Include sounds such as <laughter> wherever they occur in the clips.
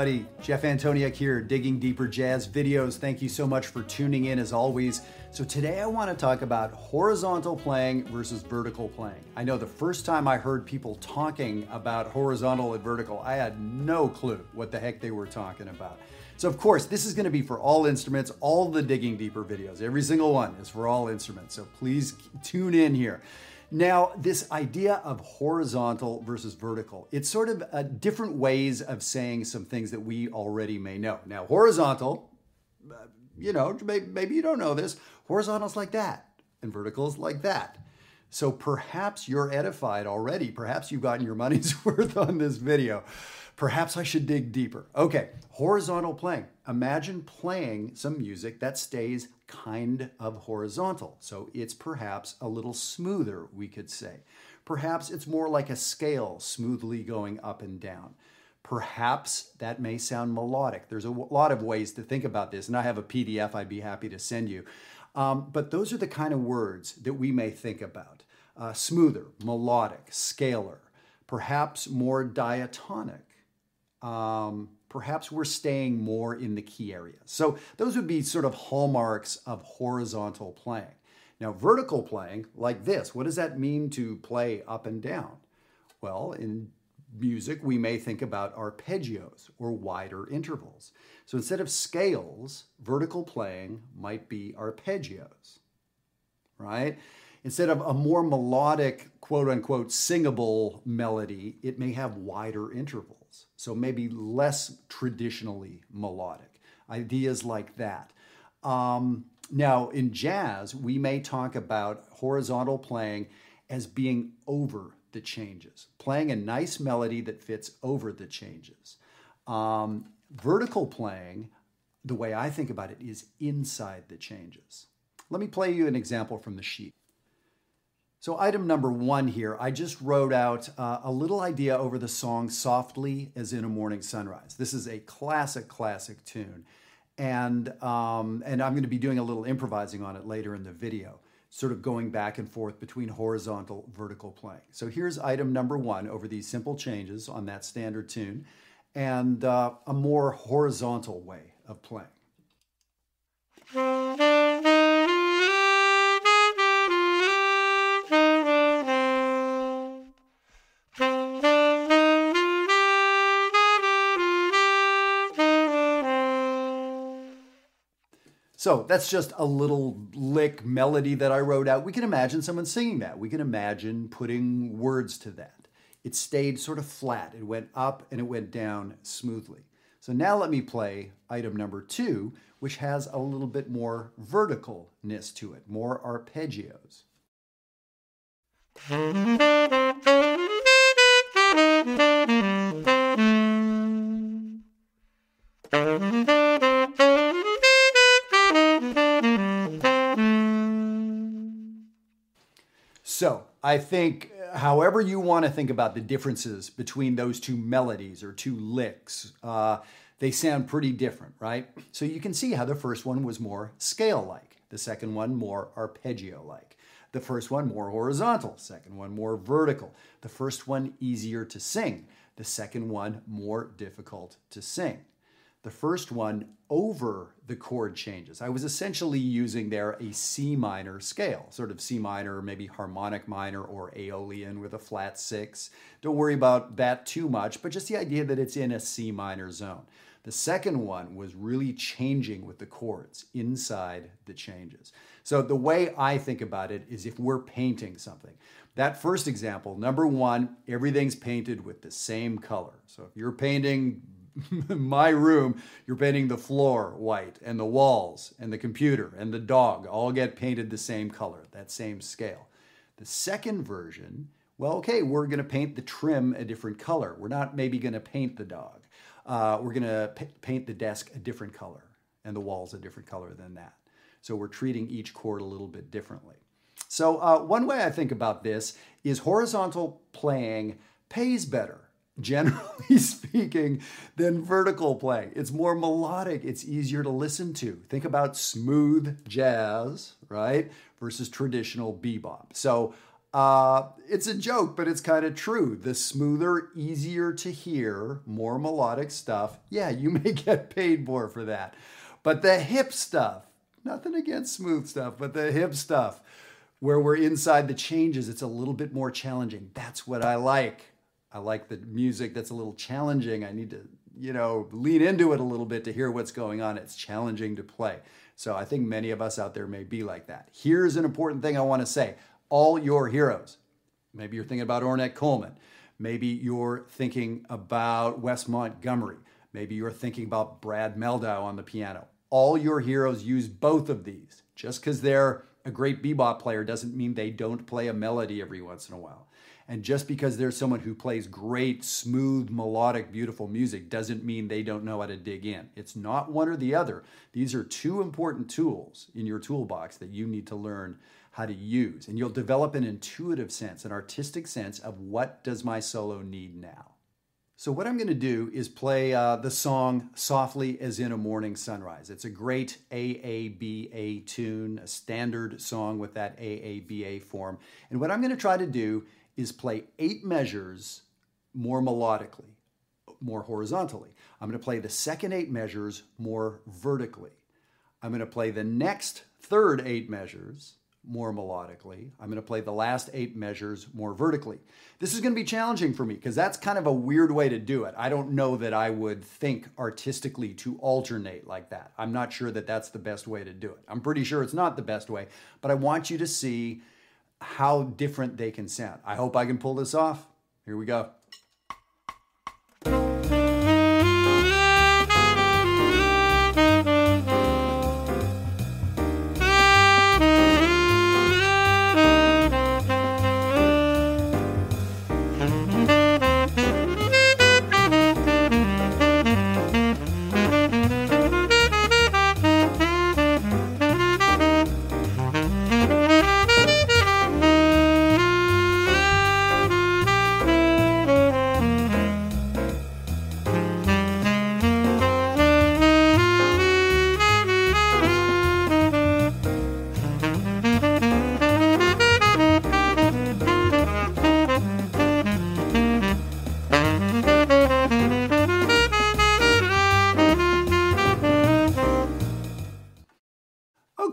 everybody. Jeff Antoniuk here, Digging Deeper Jazz Videos. Thank you so much for tuning in as always. So, today I want to talk about horizontal playing versus vertical playing. I know the first time I heard people talking about horizontal and vertical, I had no clue what the heck they were talking about. So, of course, this is going to be for all instruments, all the Digging Deeper videos. Every single one is for all instruments. So, please tune in here. Now, this idea of horizontal versus vertical, it's sort of uh, different ways of saying some things that we already may know. Now, horizontal, uh, you know, maybe you don't know this, horizontal is like that, and vertical is like that. So perhaps you're edified already. Perhaps you've gotten your money's <laughs> worth on this video. Perhaps I should dig deeper. Okay, horizontal playing. Imagine playing some music that stays kind of horizontal. So it's perhaps a little smoother, we could say. Perhaps it's more like a scale, smoothly going up and down. Perhaps that may sound melodic. There's a lot of ways to think about this, and I have a PDF I'd be happy to send you. Um, but those are the kind of words that we may think about uh, smoother, melodic, scalar, perhaps more diatonic um, perhaps we're staying more in the key area. So those would be sort of hallmarks of horizontal playing. Now, vertical playing, like this, what does that mean to play up and down? Well, in music, we may think about arpeggios or wider intervals. So instead of scales, vertical playing might be arpeggios, right? Instead of a more melodic, quote unquote, singable melody, it may have wider intervals so maybe less traditionally melodic. Ideas like that. Um, now, in jazz, we may talk about horizontal playing as being over the changes, playing a nice melody that fits over the changes. Um, vertical playing, the way I think about it, is inside the changes. Let me play you an example from the sheet. So, item number one here, I just wrote out uh, a little idea over the song Softly as in a Morning Sunrise. This is a classic, classic tune. And, um, and I'm going to be doing a little improvising on it later in the video, sort of going back and forth between horizontal, vertical playing. So, here's item number one over these simple changes on that standard tune and uh, a more horizontal way of playing. So that's just a little lick melody that I wrote out. We can imagine someone singing that. We can imagine putting words to that. It stayed sort of flat. It went up and it went down smoothly. So now let me play item number two, which has a little bit more verticalness to it, more arpeggios. I think, however you want to think about the differences between those two melodies or two licks, uh, they sound pretty different, right? So you can see how the first one was more scale like, the second one more arpeggio like. The first one more horizontal, second one more vertical. The first one easier to sing, the second one more difficult to sing the first one over the chord changes. I was essentially using there a C minor scale, sort of C minor, maybe harmonic minor or Aeolian with a flat six. Don't worry about that too much, but just the idea that it's in a C minor zone. The second one was really changing with the chords inside the changes. So the way I think about it is if we're painting something, that first example, number one, everything's painted with the same color. So if you're painting <laughs> my room, you're painting the floor white and the walls and the computer and the dog all get painted the same color, that same scale. The second version, well, okay, we're going to paint the trim a different color. We're not maybe going to paint the dog. Uh, we're going to paint the desk a different color and the walls a different color than that. So we're treating each chord a little bit differently. So, uh, one way I think about this is horizontal playing pays better generally <laughs> speaking, than vertical playing. It's more melodic, it's easier to listen to. Think about smooth jazz, right, versus traditional bebop. So Uh, it's a joke, but it's kind of true. The smoother, easier to hear, more melodic stuff, yeah, you <laughs> may get paid more for that. But the hip stuff, nothing against smooth stuff, but the hip stuff, where we're inside the changes, it's a little bit more challenging. That's what I like. I like the music that's a little challenging. I need to, you know, lean into it a little bit to hear what's going on. It's challenging to play. So I think many of us out there may be like that. Here's an important thing I want to say all your heroes. Maybe you're thinking about Ornette Coleman. Maybe you're thinking about Wes Montgomery. Maybe you're thinking about Brad Mehldau on the piano. All your heroes use both of these. Just because they're a great bebop player doesn't mean they don't play a melody every once in a while. And just because there's someone who plays great, smooth, melodic, beautiful music doesn't mean they don't know how to dig in. It's not one or the other. These are two important tools in your toolbox that you need to learn how to use. And you'll develop an intuitive sense, an artistic sense of what does my solo need now. So what I'm going to do is play uh, the song "Softly as in a Morning Sunrise." It's a great AABA tune, a standard song with that AABA form. And what I'm going to try to do is play eight measures more melodically, more horizontally. I'm going to play the second eight measures more vertically. I'm going to play the next third eight measures more melodically. I'm going to play the last eight measures more vertically. This is going to be challenging for me because that's kind of a weird way to do it. I don't know that I would think artistically to alternate like that. I'm not sure that that's the best way to do it. I'm pretty sure it's not the best way, but I want you to see how different they can sound. I hope I can pull this off. Here we go.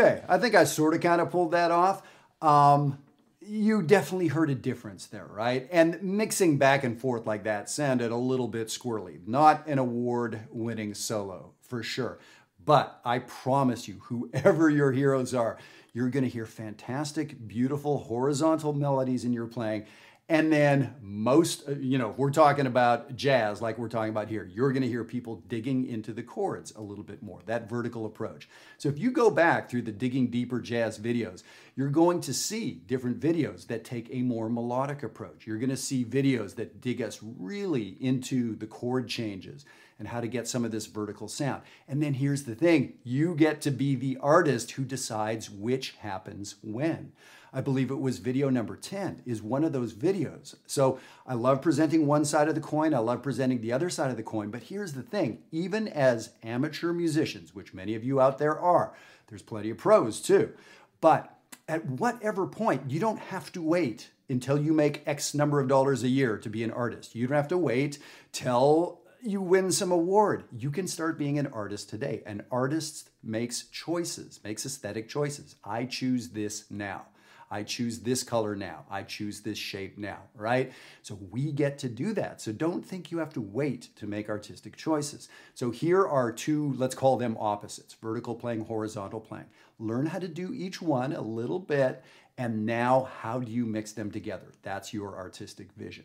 Okay, I think I sort of kind of pulled that off. Um, you definitely heard a difference there, right? And mixing back and forth like that sounded a little bit squirrely. Not an award winning solo, for sure. But I promise you, whoever your heroes are, you're going to hear fantastic, beautiful horizontal melodies in your playing and then most, uh, you know, we're talking about jazz like we're talking about here. You're going to hear people digging into the chords a little bit more, that vertical approach. So if you go back through the Digging Deeper Jazz videos, you're going to see different videos that take a more melodic approach. You're going to see videos that dig us really into the chord changes and how to get some of this vertical sound. And then here's the thing you get to be the artist who decides which happens when. I believe it was video number 10, is one of those videos. So I love presenting one side of the coin, I love presenting the other side of the coin. But here's the thing even as amateur musicians, which many of you out there are, there's plenty of pros too. But at whatever point, you don't have to wait until you make X number of dollars a year to be an artist. You don't have to wait till you win some award. You can start being an artist today. An artist makes choices, makes aesthetic choices. I choose this now. I choose this color now. I choose this shape now, right? So we get to do that. So don't think you have to wait to make artistic choices. So here are two, let's call them opposites vertical playing, horizontal playing. Learn how to do each one a little bit. And now, how do you mix them together? That's your artistic vision.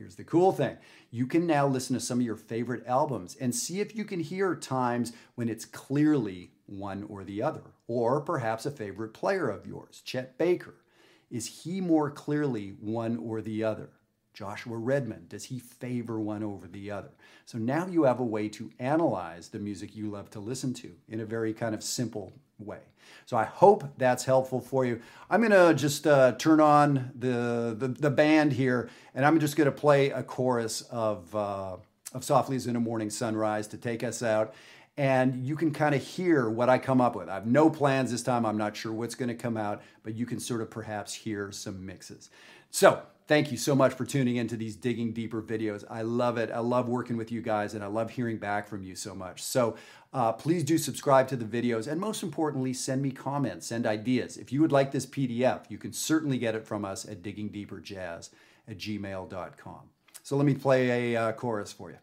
Here's the cool thing you can now listen to some of your favorite albums and see if you can hear times when it's clearly one or the other, or perhaps a favorite player of yours, Chet Baker. Is he more clearly one or the other? Joshua Redman, does he favor one over the other? So now you have a way to analyze the music you love to listen to in a very kind of simple way. So I hope that's helpful for you. I'm going to just uh, turn on the, the, the, band here, and I'm just going to play a chorus of, uh, of Softly as in a Morning Sunrise to take us out. And you can kind of hear what I come up with. I have no plans this time. I'm not sure what's going to come out, but you can sort of perhaps hear some mixes. So, thank you so much for tuning into these Digging Deeper videos. I love it. I love working with you guys, and I love hearing back from you so much. So, uh, please do subscribe to the videos, and most importantly, send me comments, send ideas. If you would like this PDF, you can certainly get it from us at diggingdeeperjazz at gmail.com. So, let me play a uh, chorus for you.